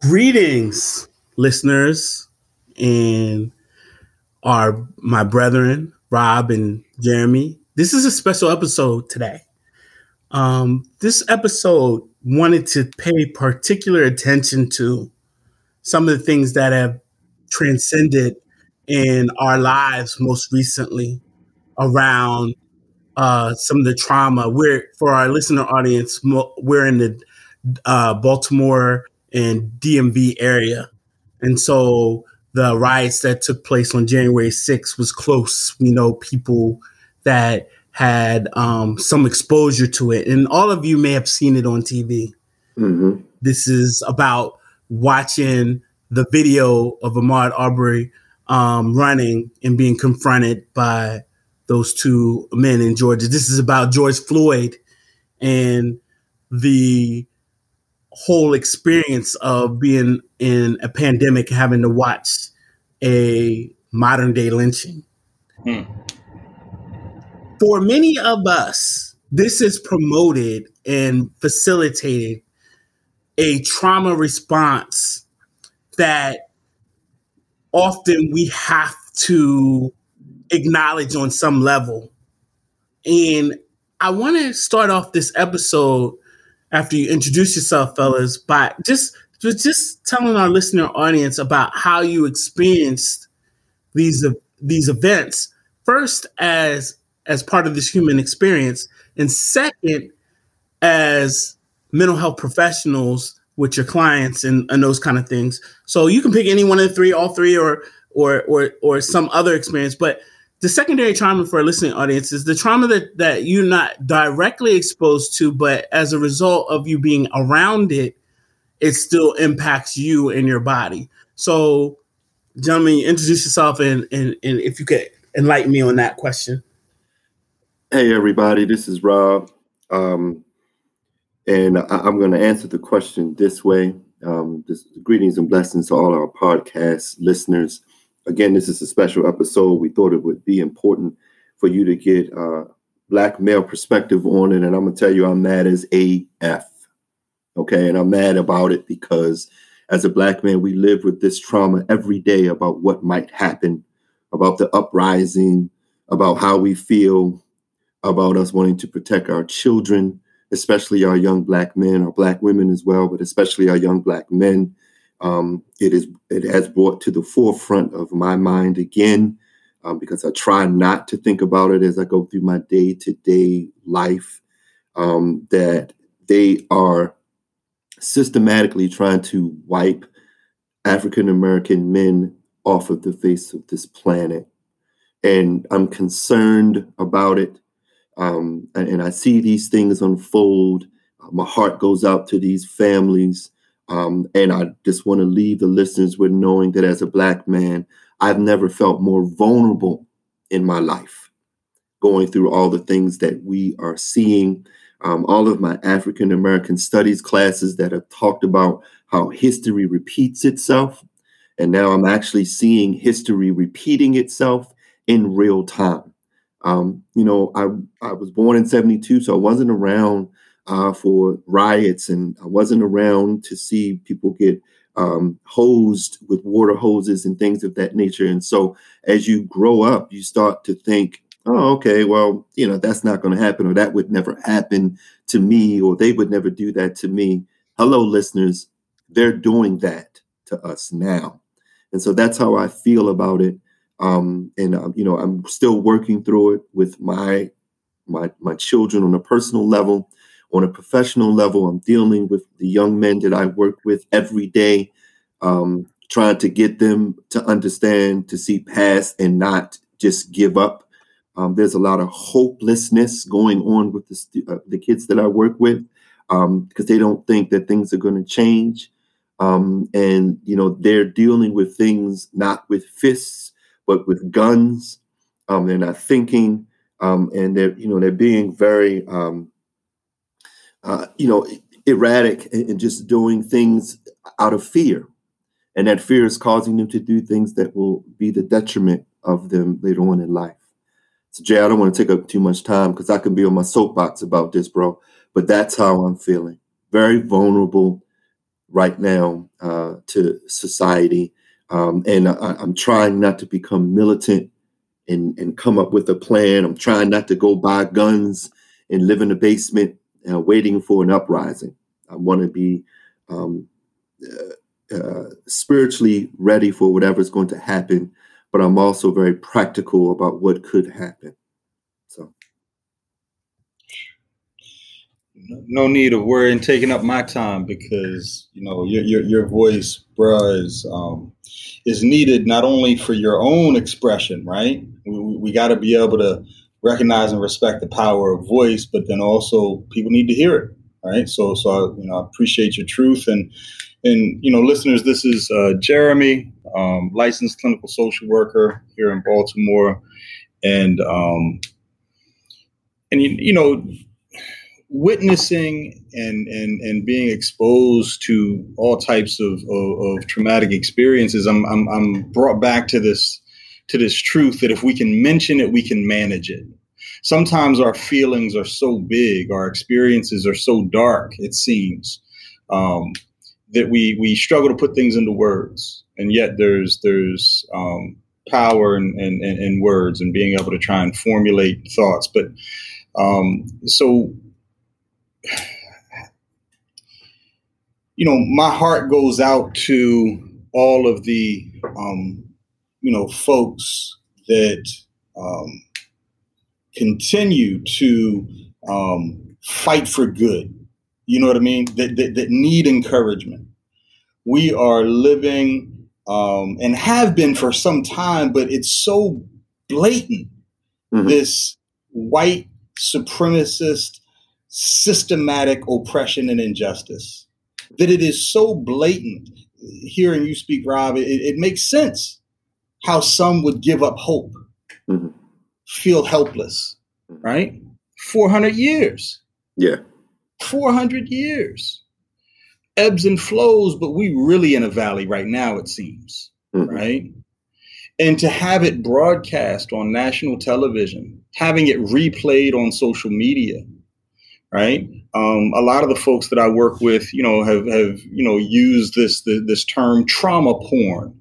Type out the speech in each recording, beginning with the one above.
Greetings, listeners, and our my brethren, Rob and Jeremy. This is a special episode today. Um, this episode wanted to pay particular attention to some of the things that have transcended in our lives most recently around uh, some of the trauma. We're for our listener audience, we're in the uh, Baltimore and DMV area, and so the riots that took place on January 6th was close. We know people that had um, some exposure to it, and all of you may have seen it on TV. Mm-hmm. This is about watching the video of Ahmaud Arbery um, running and being confronted by those two men in Georgia. This is about George Floyd and the whole experience of being in a pandemic, having to watch a modern day lynching. Hmm. For many of us, this is promoted and facilitated a trauma response that often we have to acknowledge on some level. And I want to start off this episode after you introduce yourself, fellas, by just just telling our listener audience about how you experienced these these events first as as part of this human experience, and second as mental health professionals with your clients and, and those kind of things. So you can pick any one of the three, all three, or or or or some other experience. But the secondary trauma for a listening audience is the trauma that that you're not directly exposed to, but as a result of you being around it, it still impacts you and your body. So, gentlemen, introduce yourself and and, and if you could enlighten me on that question. Hey everybody, this is Rob, um, and I, am going to answer the question this way. Um, this, greetings and blessings to all our podcast listeners again, this is a special episode. We thought it would be important for you to get a black male perspective on it. And I'm gonna tell you, I'm mad as AF. Okay, and I'm mad about it because as a black man, we live with this trauma every day about what might happen, about the uprising, about how we feel, about us wanting to protect our children, especially our young black men, our black women as well, but especially our young black men um, it is it has brought to the forefront of my mind again um, because I try not to think about it as I go through my day to day life. Um, that they are systematically trying to wipe African American men off of the face of this planet, and I'm concerned about it. Um, and, and I see these things unfold. my heart goes out to these families. Um, and I just want to leave the listeners with knowing that as a Black man, I've never felt more vulnerable in my life, going through all the things that we are seeing. Um, all of my African American studies classes that have talked about how history repeats itself. And now I'm actually seeing history repeating itself in real time. Um, you know, I, I was born in 72, so I wasn't around uh, for riots, and I wasn't around to see people get um, hosed with water hoses and things of that nature. And so, as you grow up, you start to think, "Oh, okay, well, you know, that's not going to happen, or that would never happen to me, or they would never do that to me." Hello, listeners, they're doing that to us now, and so that's how I feel about it. Um, and um, you know, I'm still working through it with my my my children on a personal level on a professional level, I'm dealing with the young men that I work with every day, um, trying to get them to understand, to see past, and not just give up. Um, there's a lot of hopelessness going on with the, uh, the kids that I work with because um, they don't think that things are going to change. Um, and, you know, they're dealing with things not with fists, but with guns. Um, they're not thinking. Um, and they're, you know, they're being very uh, you know, erratic and just doing things out of fear. And that fear is causing them to do things that will be the detriment of them later on in life. So, Jay, I don't want to take up too much time because I can be on my soapbox about this, bro. But that's how I'm feeling. Very vulnerable. right now uh, to society. Um, and I, am trying not to become militant and, and come up with a plan. I'm trying not to go buy guns and live in a basement uh, waiting for an uprising. I want to be um, uh, uh, spiritually ready for whatever's going to happen, but I'm also very practical about what could happen. So no need of worrying taking up my time because you know your your, your voice, bruh, is um, is needed not only for your own expression, right? We, we got to be able to recognize and respect the power of voice, but then also people need to hear it, right? So so I, you know I appreciate your truth and and you know listeners, this is uh, Jeremy, um, licensed clinical social worker here in Baltimore, and um, and you, you know witnessing and and and being exposed to all types of of, of traumatic experiences, I'm, I'm I'm brought back to this to this truth that if we can mention it, we can manage it. Sometimes our feelings are so big, our experiences are so dark. It seems um, that we we struggle to put things into words, and yet there's there's um, power in, in, in, words and being able to try and formulate thoughts. But um, so you know, my heart goes out to all of the, um, you know, folks that um, continue to um, fight for good. You know what I mean? That, that, that need encouragement. We are living um, and have been for some time, but it's so blatant. Mm-hmm. This white supremacist systematic oppression and injustice. That it is so blatant. Hearing you speak, Rob, it, it makes sense how some would give up hope, mm-hmm. feel helpless, mm-hmm. right? 400 years. Yeah. 400 years. Ebbs and flows, but we really in a valley right now, it seems, mm-hmm. right? And to have it broadcast on national television, having it replayed on social media, right? Um, a lot of the folks that I work with, you know, have have you know used this the, this term trauma porn,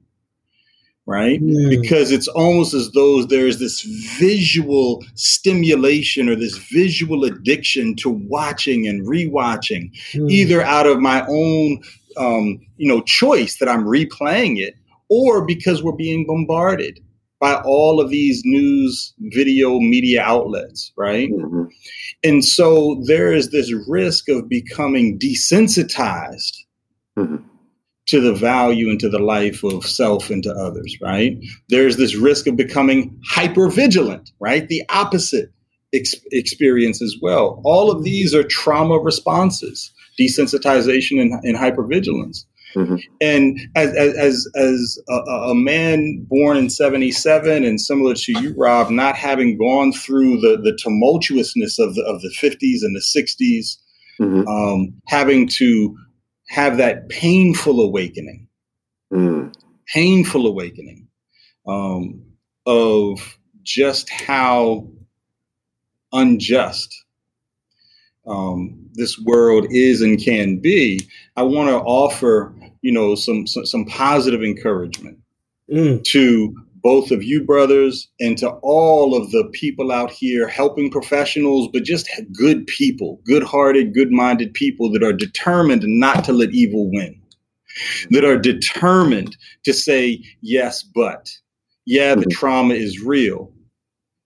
right? Mm. Because it's almost as though there's this visual stimulation or this visual addiction to watching and rewatching, mm. either out of my own um, you know choice that I'm replaying it, or because we're being bombarded by all of these news video media outlets, right? Mm-hmm. And so there is this risk of becoming desensitized mm-hmm. To the value and to the life of self and to others, right? There's this risk of becoming hyper vigilant, right? The opposite ex- experience as well. All of these are trauma responses, desensitization and, and hypervigilance. Mm-hmm. And as as as a, a, man born in '77 and similar to you, Rob, not having gone through the the tumultuousness of the of the '50s and the '60s, mm-hmm. um, having to have that painful awakening, mm. painful awakening um, of just how unjust um, this world is and can be, I want to offer, you know, some some, some positive encouragement mm. to both of you brothers and to all of the people out here helping professionals, but just good people, good-hearted, good-minded people that are determined not to let evil win, that are determined to say yes, but yeah, the mm-hmm. trauma is real.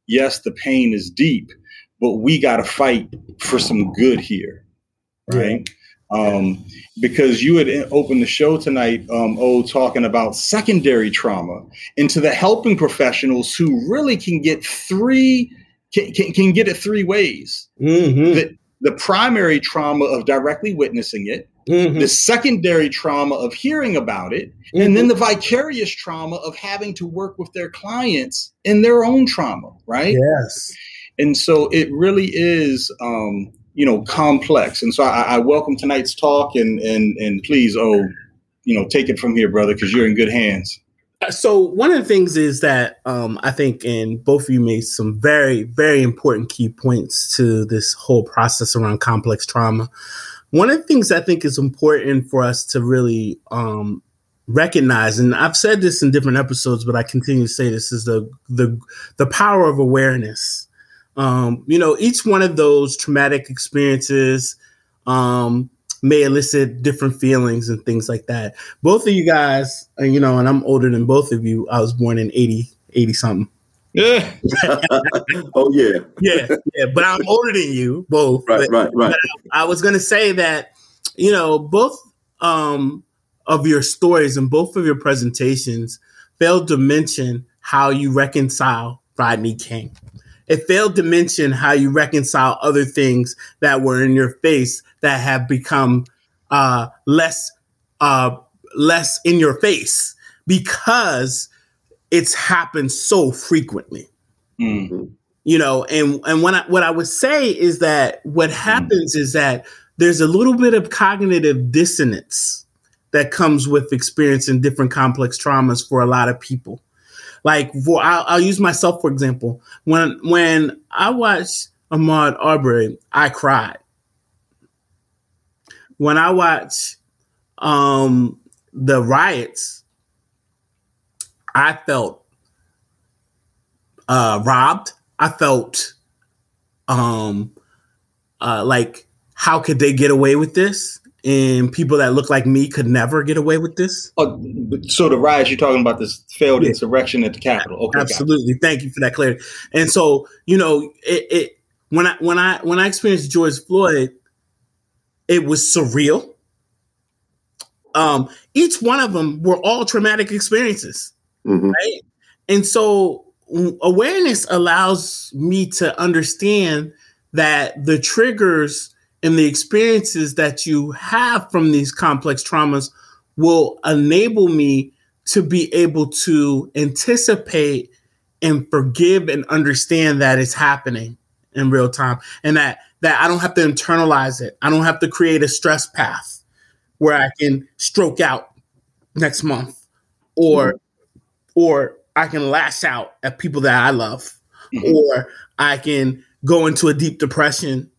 Yes, the pain is deep, but we got to fight for some good here, right? Um, because you had opened the show tonight, um, oh, talking about secondary trauma into the helping professionals who really can get three can, can, can get it three ways. Mm-hmm. The, the primary trauma of directly witnessing it, mm-hmm. the secondary trauma of hearing about it, mm-hmm. and then the vicarious trauma of having to work with their clients in their own trauma, right? Yes. And so it really is, um, you know, complex. And so I, I, welcome tonight's talk, and and and please, oh, you know, take it from here, brother, because you're in good hands. Uh, so one of the things is that um, I think, and both of you made some very, very important key points to this whole process around complex trauma. one of the things I think is important for us to really um, recognize, and I've said this in different episodes, but I continue to say this is the the the power of awareness. Um, you know, each one of those traumatic experiences um, may elicit different feelings and things like that. Both of you guys, uh, you know, and I'm older than both of you. I was born in 80, 80 something. Yeah. oh yeah. yeah, yeah. But I'm older than you both. Right, but, right, right. I was gonna say that, you know, both um of your stories and both of your presentations failed to mention how you reconcile Rodney King. It failed to mention how you reconcile other things that were in your face that have become uh, less uh, less in your face because it's happened so frequently. Mm-hmm. You know, and and when I, what I would say is that what happens mm-hmm. is that there's a little bit of cognitive dissonance that comes with experiencing different complex traumas for a lot of people. Like for I'll, I'll use myself for example. When when I watched Ahmaud Arbery, I cried. When I watched um, the riots, I felt uh, robbed. I felt um, uh, like how could they get away with this? And people that look like me could never get away with this. Oh, so the riots you're talking about this failed yeah. insurrection at the Capitol. Okay, absolutely. Thank you for that clarity. And so you know, it, it when I when I when I experienced George Floyd, it was surreal. Um, each one of them were all traumatic experiences, mm-hmm. right? And so awareness allows me to understand that the triggers and the experiences that you have from these complex traumas will enable me to be able to anticipate and forgive and understand that it's happening in real time and that that I don't have to internalize it. I don't have to create a stress path where I can stroke out next month or mm-hmm. or I can lash out at people that I love mm-hmm. or I can go into a deep depression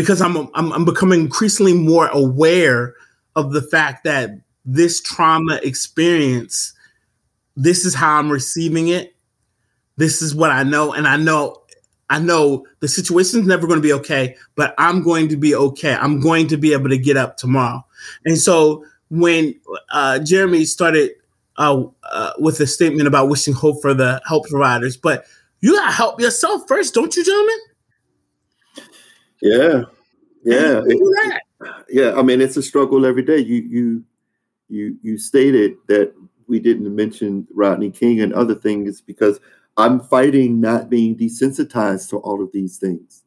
because I'm, I'm I'm becoming increasingly more aware of the fact that this trauma experience, this is how I'm receiving it. This is what I know, and I know I know the situation's never going to be okay, but I'm going to be okay. I'm going to be able to get up tomorrow. And so when uh, Jeremy started uh, uh, with a statement about wishing hope for the help providers, but you got to help yourself first, don't you, gentlemen? Yeah, yeah, it, yeah. I mean, it's a struggle every day. You you you you stated that we didn't mention Rodney King and other things because I'm fighting not being desensitized to all of these things.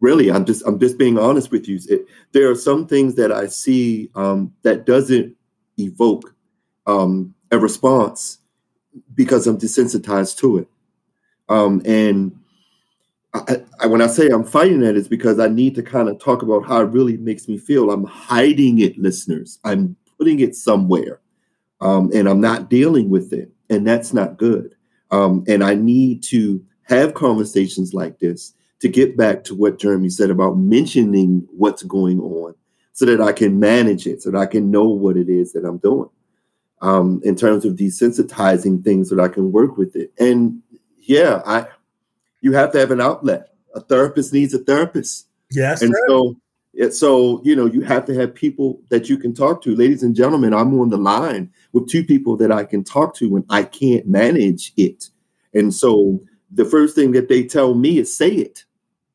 Really, I'm just I'm just being honest with you. It, there are some things that I see um, that doesn't evoke um, a response because I'm desensitized to it, um, and I, I, when I say I'm fighting that, it's because I need to kind of talk about how it really makes me feel. I'm hiding it, listeners. I'm putting it somewhere, um, and I'm not dealing with it, and that's not good. Um, and I need to have conversations like this to get back to what Jeremy said about mentioning what's going on, so that I can manage it, so that I can know what it is that I'm doing. Um, in terms of desensitizing things, so that I can work with it. And yeah, I you have to have an outlet. A therapist needs a therapist. Yes. And so so you know you have to have people that you can talk to ladies and gentlemen i'm on the line with two people that i can talk to when i can't manage it and so the first thing that they tell me is say it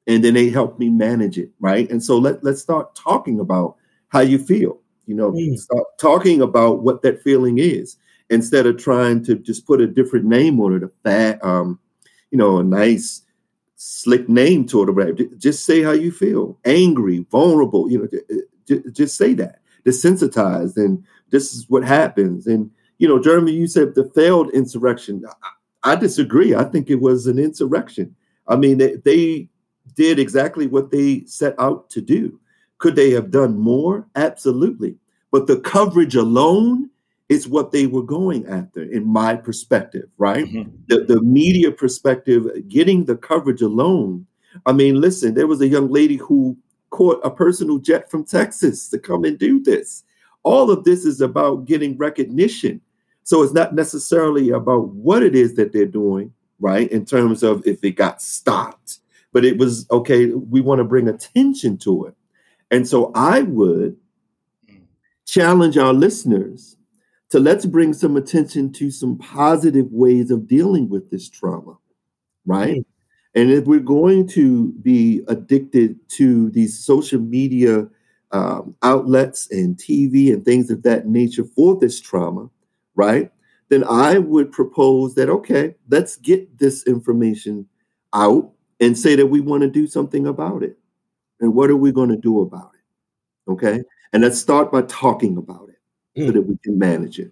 and then they help me manage it right and so let, let's start talking about how you feel you know mm. start talking about what that feeling is instead of trying to just put a different name on it a fat um, you know, a nice slick name to it. Right? Just say how you feel. Angry, vulnerable. You know, just say that. Desensitized, and this is what happens. And you know, Jeremy, you said the failed insurrection. I, I disagree. I think it was an insurrection. I mean, they, they did exactly what they set out to do. Could they have done more? Absolutely. But the coverage alone is what they were going after, in my perspective, right? Mm-hmm. The, the media perspective, getting the coverage alone. I mean, listen, there was a young lady who caught a personal jet from Texas to come and do this. All of this is about getting recognition. So it's not necessarily about what it is that they're doing, right? In terms of if it got stopped, but it was okay, we want to bring attention to it. And so I would challenge our listeners to let's bring some attention to some positive ways of dealing with this trauma, right? Mm-hmm. And if we're going to be addicted to these social media um, outlets and TV and things of that nature for this trauma, right? Then I would propose that, okay, let's get this information out and say that we want to do something about it. And what are we going to do about it? Okay. And let's start by talking about it mm. so that we can manage it.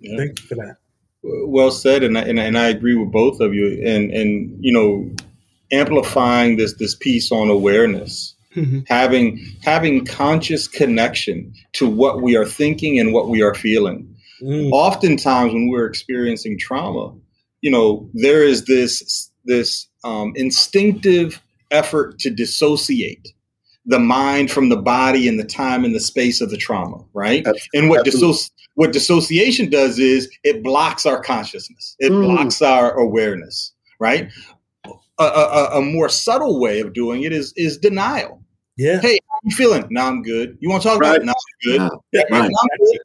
Yeah. Thank you for that. Well said, and I, and, and I agree with both of you. And and you know, amplifying this this piece on awareness, mm-hmm. having having conscious connection to what we are thinking and what we are feeling. Mm. Oftentimes, when we're experiencing trauma, you know, there is this this um, instinctive effort to dissociate the mind from the body and the time and the space of the trauma, right? And what disso- what dissociation does is it blocks our consciousness, it mm. blocks our awareness, right? A, a, a, more subtle way of doing it is is denial. Yeah. Hey, how you feeling? Now I'm good. You want to talk right. about it? Now I'm good. Yeah, right. I'm good.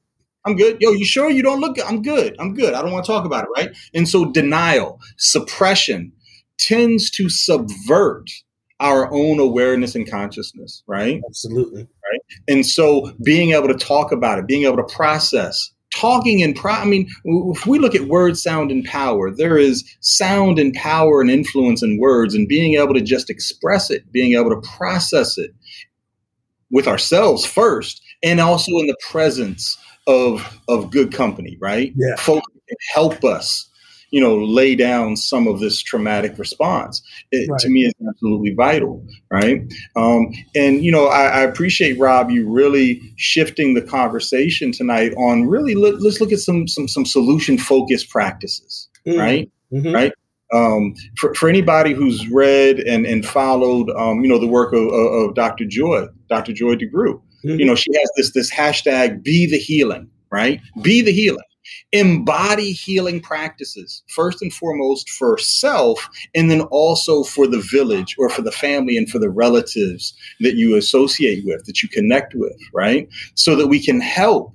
I'm good. Yo, you sure you don't look good? I'm good. I'm good. I don't want to talk about it, right? And so denial, suppression tends to subvert our own awareness and consciousness, right? Absolutely. Right. And so being able to talk about it, being able to process, talking in pro I mean, if we look at word, sound, and power, there is sound and power and influence in words, and being able to just express it, being able to process it with ourselves first, and also in the presence of of good company, right? Yeah. Folks help us you know, lay down some of this traumatic response. It, right. To me, is absolutely vital, right? Um, and you know, I, I, appreciate Rob you really shifting the conversation tonight on really let, us look at some some some solution focused practices, mm-hmm. right? Mm-hmm. Right. Um, for, for anybody who's read and, and followed, um, you know, the work of, of, of Dr. Joy, Dr. Joy DeGruy, mm-hmm. you know, she has this this hashtag "Be the Healing," right? Be the Healing embody healing practices first and foremost for self and then also for the village or for the family and for the relatives that you associate with that you connect with right? So that we can help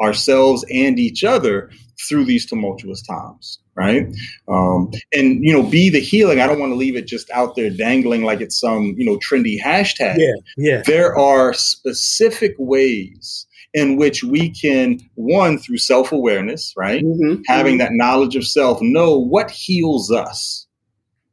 ourselves and each other through these tumultuous times right? Um, and you know be the healing. I don't want to leave it just out there dangling like it's some you know trendy hashtag. Yeah yeah. There are specific ways in which we can, one, through self awareness, right? Mm-hmm. Having mm-hmm. that knowledge of self, know what heals us,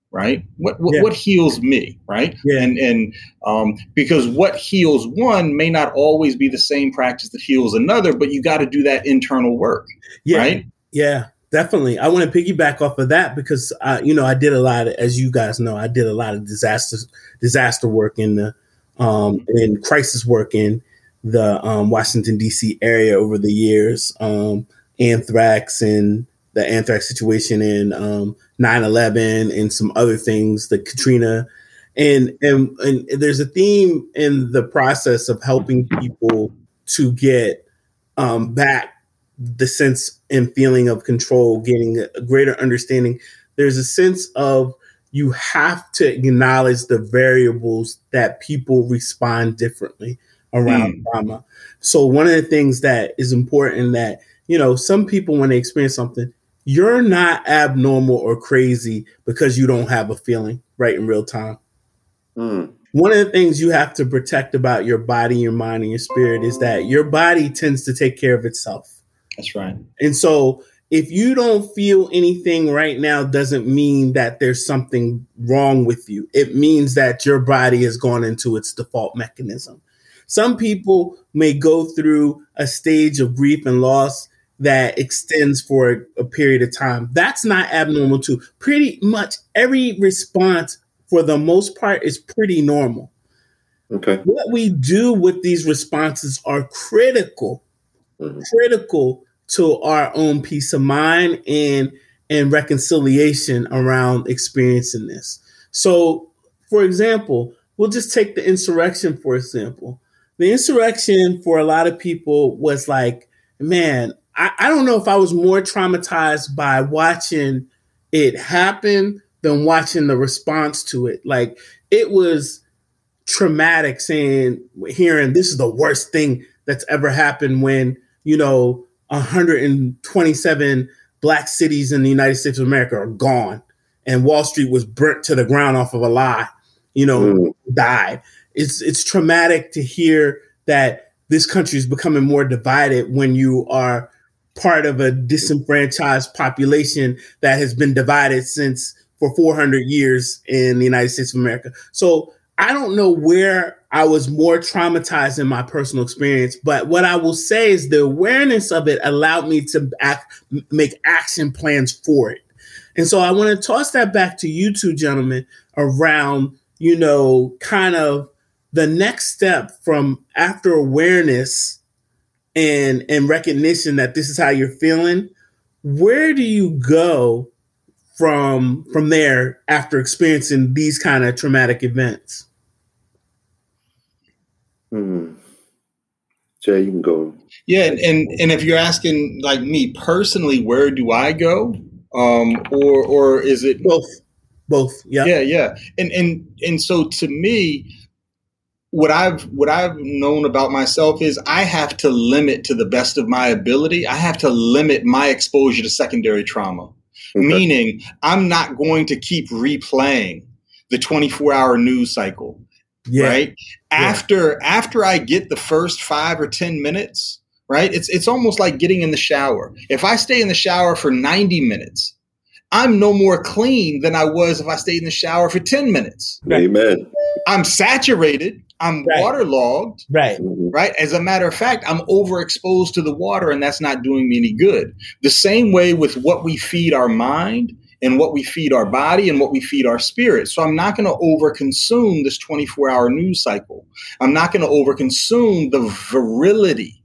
right? What what, yeah. what heals me, right? Yeah. And and um, because what heals one may not always be the same practice that heals another, but you got to do that internal work, yeah. right? Yeah. Definitely, I want to piggyback off of that because I, you know, I did a lot of, as you guys know, I did a lot of disaster disaster work in the um, in crisis work in the um, Washington D.C. area over the years, um, anthrax and the anthrax situation and um, 9/11 and some other things, the Katrina, and and and there's a theme in the process of helping people to get um, back the sense and feeling of control, getting a greater understanding. There's a sense of you have to acknowledge the variables that people respond differently around mm. trauma. So one of the things that is important that, you know, some people when they experience something, you're not abnormal or crazy because you don't have a feeling right in real time. Mm. One of the things you have to protect about your body, your mind, and your spirit is that your body tends to take care of itself. That's right. And so if you don't feel anything right now doesn't mean that there's something wrong with you. It means that your body has gone into its default mechanism. Some people may go through a stage of grief and loss that extends for a, a period of time. That's not abnormal, too. Pretty much every response, for the most part, is pretty normal. Okay. What we do with these responses are critical, mm-hmm. critical to our own peace of mind and and reconciliation around experiencing this. So, for example, we'll just take the insurrection for example. The insurrection for a lot of people was like, man, I, I don't know if I was more traumatized by watching it happen than watching the response to it. Like it was traumatic saying hearing this is the worst thing that's ever happened when, you know, 127 black cities in the United States of America are gone and Wall Street was burnt to the ground off of a lie, you know, mm. died. It's it's traumatic to hear that this country is becoming more divided when you are part of a disenfranchised population that has been divided since for 400 years in the United States of America. So I don't know where I was more traumatized in my personal experience, but what I will say is the awareness of it allowed me to act, make action plans for it. And so I want to toss that back to you two gentlemen around, you know, kind of the next step from after awareness and and recognition that this is how you're feeling. Where do you go from from there after experiencing these kind of traumatic events? Hmm. Jay, you can go. Yeah, and, and and if you're asking like me personally, where do I go? Um, or or is it both? Both. Yeah. Yeah, yeah. And and and so to me, what I've what I've known about myself is I have to limit to the best of my ability. I have to limit my exposure to secondary trauma. Okay. Meaning, I'm not going to keep replaying the 24 hour news cycle yeah. right yeah. after after i get the first five or ten minutes right it's it's almost like getting in the shower if i stay in the shower for 90 minutes i'm no more clean than i was if i stayed in the shower for 10 minutes amen i'm saturated i'm right. waterlogged right right as a matter of fact i'm overexposed to the water and that's not doing me any good the same way with what we feed our mind and what we feed our body and what we feed our spirit. So I'm not going to overconsume this 24 hour news cycle. I'm not going to overconsume the virility,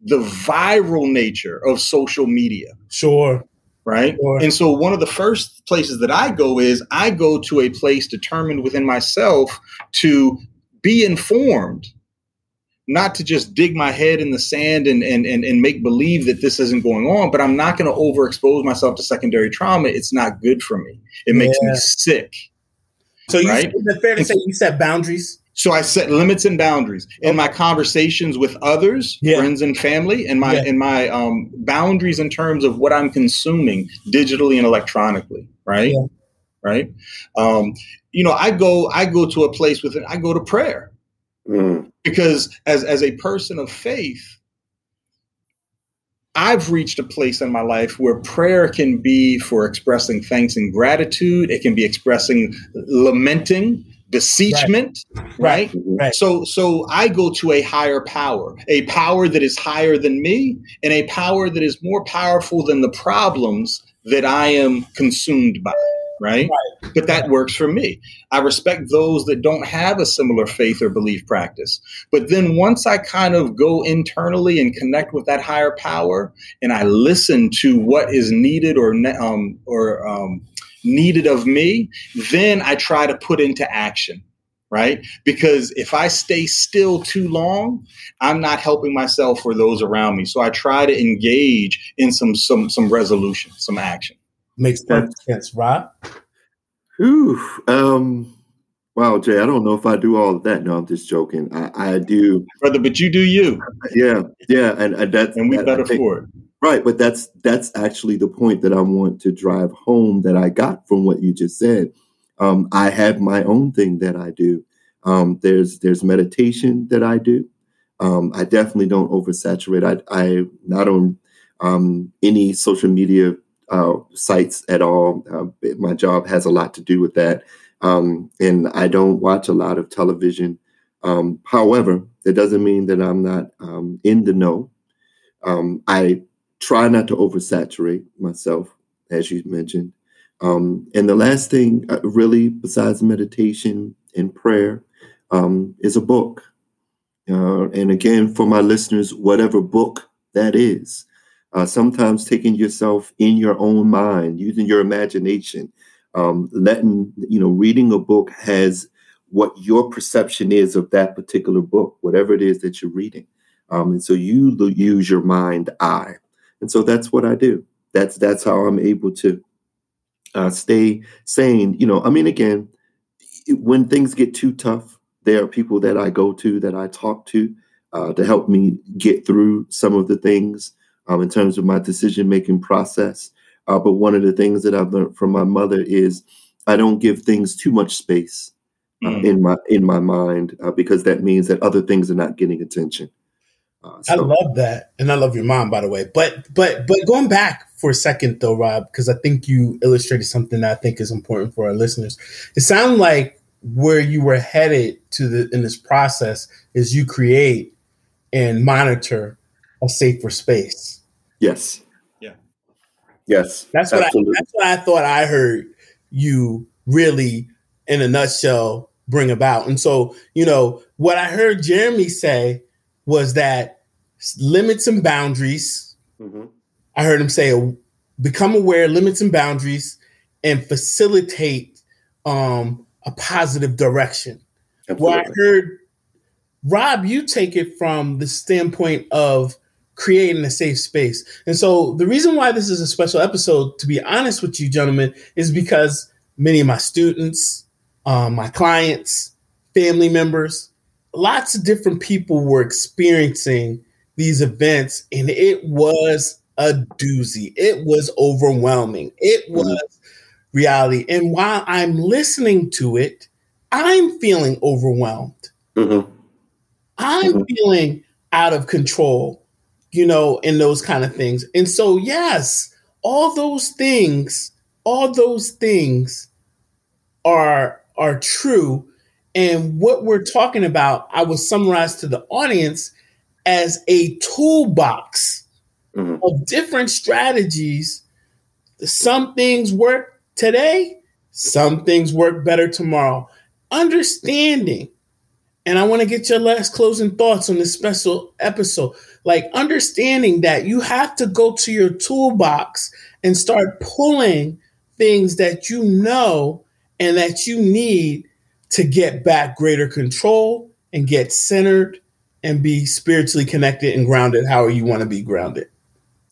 the viral nature of social media. Sure. Right. Sure. And so one of the first places that I go is I go to a place determined within myself to be informed not to just dig my head in the sand and and and, and make believe that this isn't going on, but I'm not going to overexpose myself to secondary trauma. It's not good for me. It makes yeah. me sick. So you, right? is it fair to say you set boundaries? So I set limits and boundaries in my conversations with others, yeah. friends and family, and my yeah. and my um, boundaries in terms of what I'm consuming digitally and electronically. Right, yeah. Right. Um, you know, I go I go to a place with it. I go to prayer. Mm. Because as, as a person of faith, I've reached a place in my life where prayer can be for expressing thanks and gratitude. It can be expressing lamenting, beseechment, right. right? right? So so I go to a higher power, a power that is higher than me, and a power that is more powerful than the problems that I am consumed by right? right? But that works for me. I respect those that don't have a similar faith or belief practice. But then once I kind of go internally and connect with that higher power, and I listen to what is needed or um, or um, needed of me, then I try to put into action. Right? Because if I stay still too long, I'm not helping myself or those around me. So I try to engage in some some some resolution, some action. Makes perfect sense, Rob. Whew. Um, wow, Jay, I don't know if I do all of that. No, I'm just joking. I, I do, brother, but you do you. Yeah, yeah, and, and that's and we that, better for it. Right, but that's that's actually the point that I want to drive home that I got from what you just said. Um, I have my own thing that I do. Um, there's there's meditation that I do. Um, I definitely don't oversaturate. I I not on um, any social media uh, sites at all. Uh, my job has a lot to do with that. Um, and I don't watch a lot of television. Um, however, that doesn't mean that I'm not um, in the know. Um, I try not to oversaturate myself, as you mentioned. Um, and the last thing, uh, really, besides meditation and prayer, um, is a book. Uh, and again, for my listeners, whatever book that is, uh, sometimes taking yourself in your own mind, using your imagination, um, letting, you know, reading a book has what your perception is of that particular book, whatever it is that you're reading. Um, and so you use your mind eye. And so that's what I do. That's that's how I'm able to uh, stay sane. You know, I mean, again, when things get too tough, there are people that I go to that I talk to uh, to help me get through some of the things um, in terms of my decision making process. Uh, but one of the things that I've learned from my mother is I don't give things too much space uh, mm. in my in my mind uh, because that means that other things are not getting attention. Uh, so. I love that, and I love your mom, by the way. But but but going back for a second though, Rob, because I think you illustrated something that I think is important for our listeners. It sounded like where you were headed to the in this process is you create and monitor a safer space. Yes. Yeah. Yes. That's what I, that's what I thought I heard you really in a nutshell bring about. And so, you know, what I heard Jeremy say was that limits and boundaries. Mm-hmm. I heard him say, become aware, limits and boundaries, and facilitate um, a positive direction. Absolutely. Well, I heard Rob, you take it from the standpoint of creating a safe space. And so the reason why this is a special episode, to be honest with you, gentlemen, is because many of my students, um, my clients, family members, lots of different people were experiencing these events, and it was a doozy. It was overwhelming. It mm-hmm. was reality. And while I'm listening to it, I'm feeling overwhelmed. Mm-hmm. I'm mm-hmm. feeling out of control, you know, and those kind of things. And so, yes, all those things, all those things are are true. And what we're talking about, I would summarize to the audience as a toolbox mm-hmm. of different strategies. Some things work today, some things work better tomorrow. Understanding and I want to get your last closing thoughts on this special episode. Like understanding that you have to go to your toolbox and start pulling things that you know and that you need to get back greater control and get centered and be spiritually connected and grounded how you want to be grounded.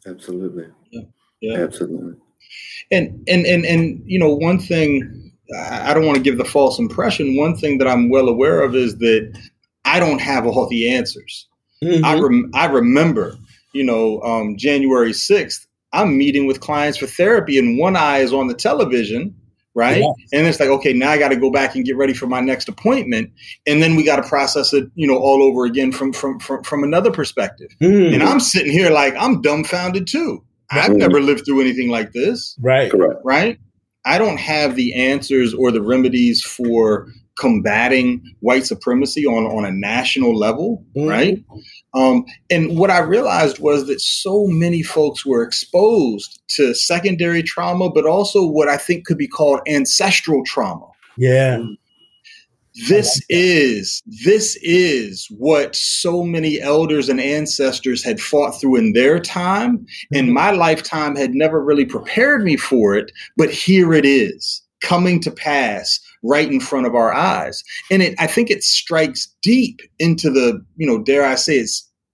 Absolutely. Yeah. yeah. Absolutely. And and and and you know one thing I don't want to give the false impression. One thing that I'm well aware of is that I don't have all the answers. Mm-hmm. I rem- I remember, you know, um, January 6th, I'm meeting with clients for therapy, and one eye is on the television, right? Yes. And it's like, okay, now I got to go back and get ready for my next appointment, and then we got to process it, you know, all over again from from from, from another perspective. Mm-hmm. And I'm sitting here like I'm dumbfounded too. I've mm-hmm. never lived through anything like this. Right. Correct. Right. I don't have the answers or the remedies for combating white supremacy on, on a national level, mm-hmm. right? Um, and what I realized was that so many folks were exposed to secondary trauma, but also what I think could be called ancestral trauma. Yeah. This is this is what so many elders and ancestors had fought through in their time, mm-hmm. and my lifetime had never really prepared me for it. But here it is coming to pass right in front of our eyes, and it I think it strikes deep into the you know dare I say it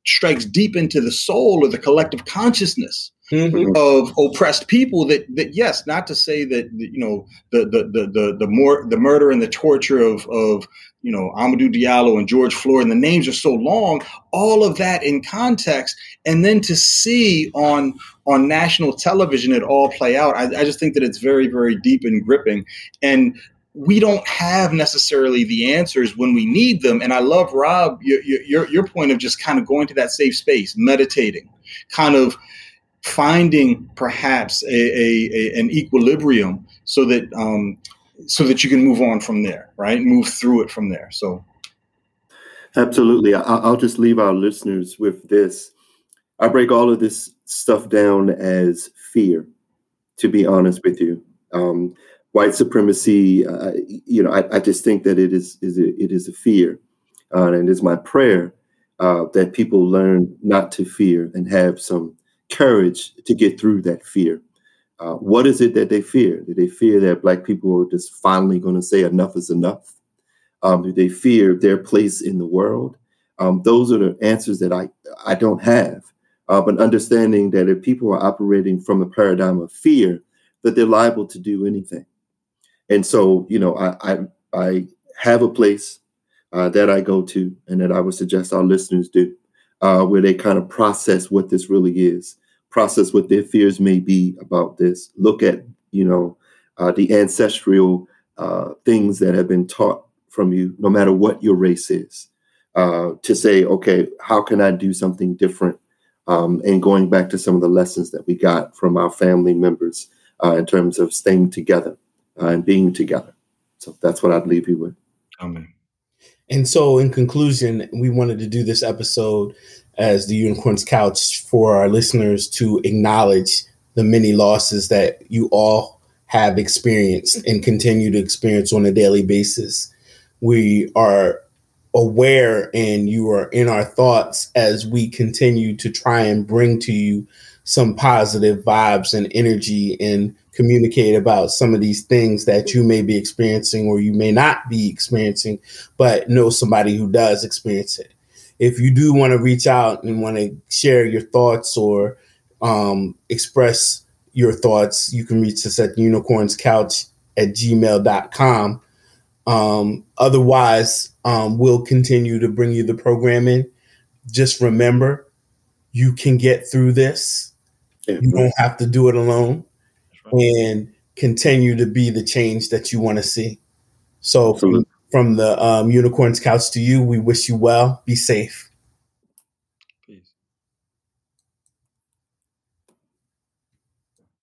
strikes deep into the soul or the collective consciousness mm-hmm. of oppressed people that that yes not to say that you know the the the the, the more the murder and the torture of of you know Amadou Diallo and George Floyd and the names are so long all of that in context. And then to see on on national television it all play out I, I just think that it's very very deep and gripping. And we don't have necessarily the answers when we need them. And I love Rob your your, your point of just kind of going to that safe space, meditating, kind of finding perhaps a, a, a, an equilibrium so that um, so that you can move on from there, right? Move through it from there. So, absolutely. I, will just leave our listeners with this. I break all of this stuff down as fear. To be honest with you, um, white supremacy. Uh, you know, I, I, just think that it is is a, it is a fear, uh, and it's my prayer uh, that people learn not to fear and have some courage to get through that fear. Uh, what is it that they fear? Do they fear that Black people are just finally going to say enough is enough? Um, do they fear their place in the world? Um, those are the answers that I, I don't have. Uh, but understanding that if people are operating from the paradigm of fear, that they're liable to do anything. And so, you know, I, I, I have a place uh, that I go to and that I would suggest our listeners do, uh, where they kind of process what this really is, process what their fears may be about this, look at, you know, uh, the ancestral uh, things that have been taught from you, no matter what your race is, uh, to say, okay, how can I do something different? Um, and going back to some of the lessons that we got from our family members uh, in terms of staying together Uh, and being together. So that's what I'd leave you with. Amen. And so, in conclusion, we wanted to do this episode as the Unicorn's Couch for our listeners to acknowledge the many losses that you all have experienced and continue to experience on a daily basis. We are aware and you are in our thoughts as we continue to try and bring to you some positive vibes and energy and communicate about some of these things that you may be experiencing or you may not be experiencing, but know somebody who does experience it. If you do want to reach out and want to share your thoughts or um, express your thoughts, you can reach us at unicornscouch at gmail.com. Um, otherwise, um, we'll continue to bring you the programming. Just remember, you can get through this. You don't have to do it alone. And continue to be the change that you want to see. So from, from, the um, Unicorns Couch to you, we wish you well. Be safe.